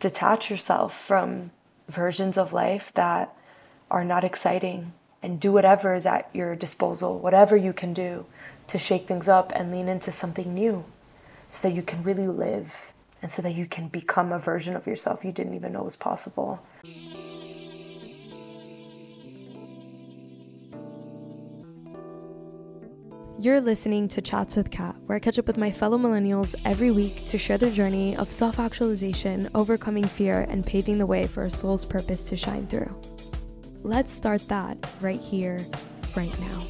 detach yourself from versions of life that are not exciting and do whatever is at your disposal, whatever you can do to shake things up and lean into something new so that you can really live and so that you can become a version of yourself you didn't even know was possible. You're listening to Chats with Cat, where I catch up with my fellow millennials every week to share their journey of self actualization, overcoming fear, and paving the way for a soul's purpose to shine through. Let's start that right here, right now.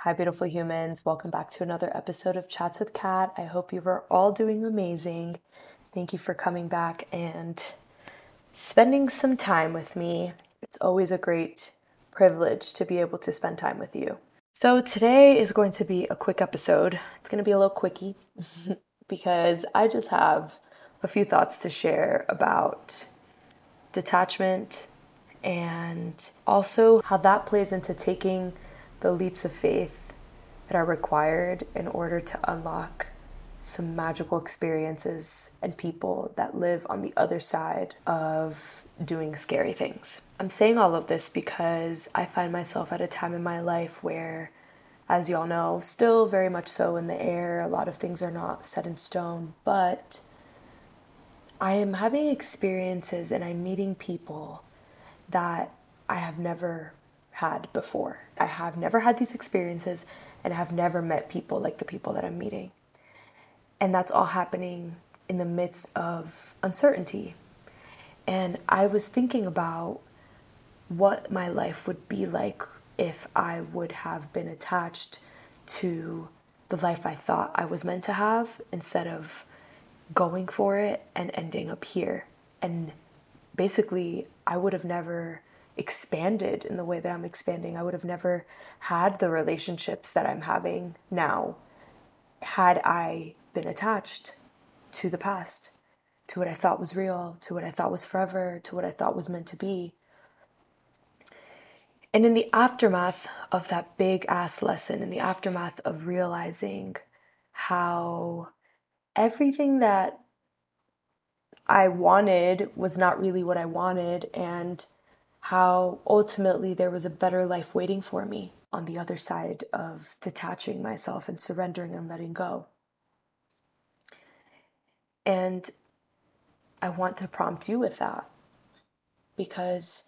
Hi, beautiful humans. Welcome back to another episode of Chats with Cat. I hope you are all doing amazing. Thank you for coming back and spending some time with me. It's always a great privilege to be able to spend time with you. So, today is going to be a quick episode. It's going to be a little quickie because I just have a few thoughts to share about detachment and also how that plays into taking the leaps of faith that are required in order to unlock some magical experiences and people that live on the other side of doing scary things. I'm saying all of this because I find myself at a time in my life where, as y'all know, still very much so in the air, a lot of things are not set in stone, but I am having experiences and I'm meeting people that I have never had before. I have never had these experiences and have never met people like the people that I'm meeting. And that's all happening in the midst of uncertainty. And I was thinking about what my life would be like if I would have been attached to the life I thought I was meant to have instead of going for it and ending up here. And basically, I would have never expanded in the way that I'm expanding. I would have never had the relationships that I'm having now had I been attached to the past, to what I thought was real, to what I thought was forever, to what I thought was meant to be. And in the aftermath of that big ass lesson, in the aftermath of realizing how everything that I wanted was not really what I wanted, and how ultimately there was a better life waiting for me on the other side of detaching myself and surrendering and letting go. And I want to prompt you with that because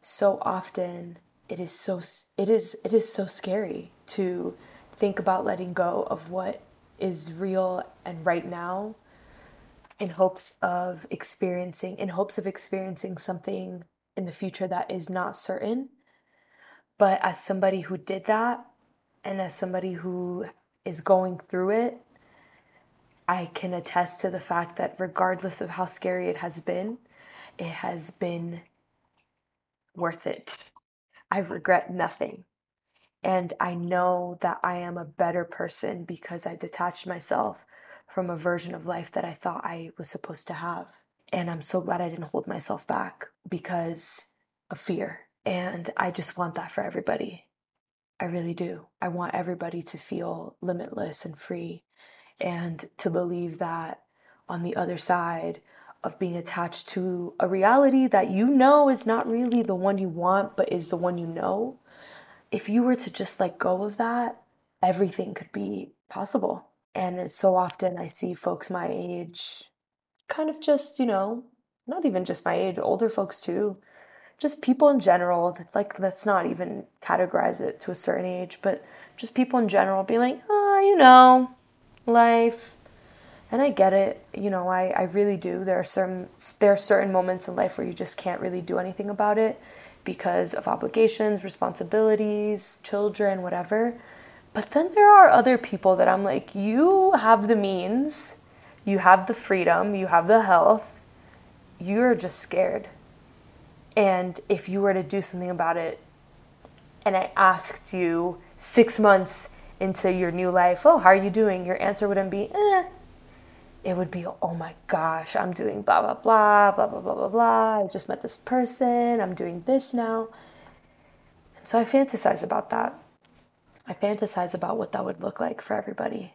so often it is so it is it is so scary to think about letting go of what is real and right now in hopes of experiencing in hopes of experiencing something in the future that is not certain. But as somebody who did that, and as somebody who is going through it, I can attest to the fact that regardless of how scary it has been, it has been worth it. I regret nothing. And I know that I am a better person because I detached myself from a version of life that I thought I was supposed to have. And I'm so glad I didn't hold myself back because of fear. And I just want that for everybody. I really do. I want everybody to feel limitless and free and to believe that on the other side of being attached to a reality that you know is not really the one you want, but is the one you know, if you were to just let go of that, everything could be possible. And so often I see folks my age kind of just, you know, not even just my age, older folks too, just people in general, like let's not even categorize it to a certain age, but just people in general be like, oh, you know, life. And I get it, you know, I, I really do. There are certain there are certain moments in life where you just can't really do anything about it because of obligations, responsibilities, children, whatever. But then there are other people that I'm like, you have the means you have the freedom, you have the health, you're just scared. And if you were to do something about it, and I asked you six months into your new life, oh, how are you doing? Your answer wouldn't be, eh. It would be, oh my gosh, I'm doing blah, blah, blah, blah, blah, blah, blah, blah. I just met this person. I'm doing this now. And so I fantasize about that. I fantasize about what that would look like for everybody.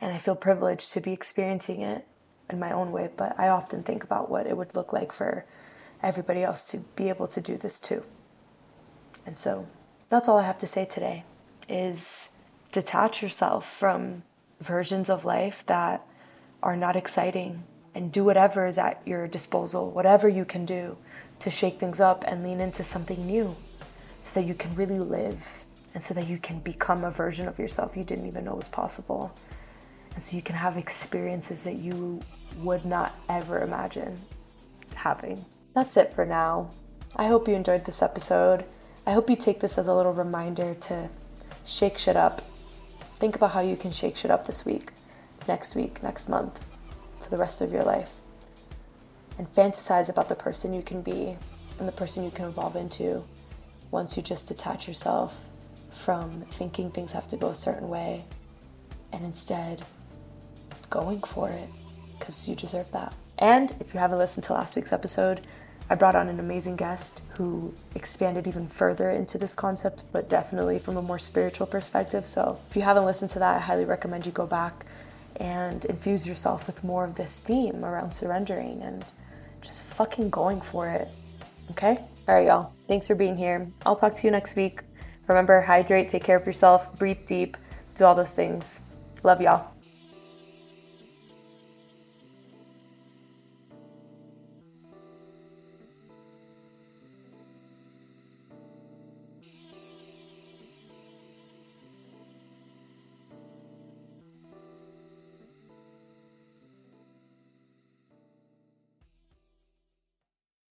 And I feel privileged to be experiencing it in my own way, but I often think about what it would look like for everybody else to be able to do this too. And so that's all I have to say today is detach yourself from versions of life that are not exciting and do whatever is at your disposal, whatever you can do to shake things up and lean into something new so that you can really live and so that you can become a version of yourself you didn't even know was possible. And so you can have experiences that you would not ever imagine having. That's it for now. I hope you enjoyed this episode. I hope you take this as a little reminder to shake shit up. Think about how you can shake shit up this week, next week, next month, for the rest of your life. And fantasize about the person you can be and the person you can evolve into once you just detach yourself from thinking things have to go a certain way and instead going for it because you deserve that. And if you haven't listened to last week's episode, I brought on an amazing guest who expanded even further into this concept, but definitely from a more spiritual perspective. So if you haven't listened to that, I highly recommend you go back and infuse yourself with more of this theme around surrendering and just fucking going for it. Okay? All right, y'all. Thanks for being here. I'll talk to you next week. Remember, hydrate, take care of yourself, breathe deep, do all those things. Love y'all.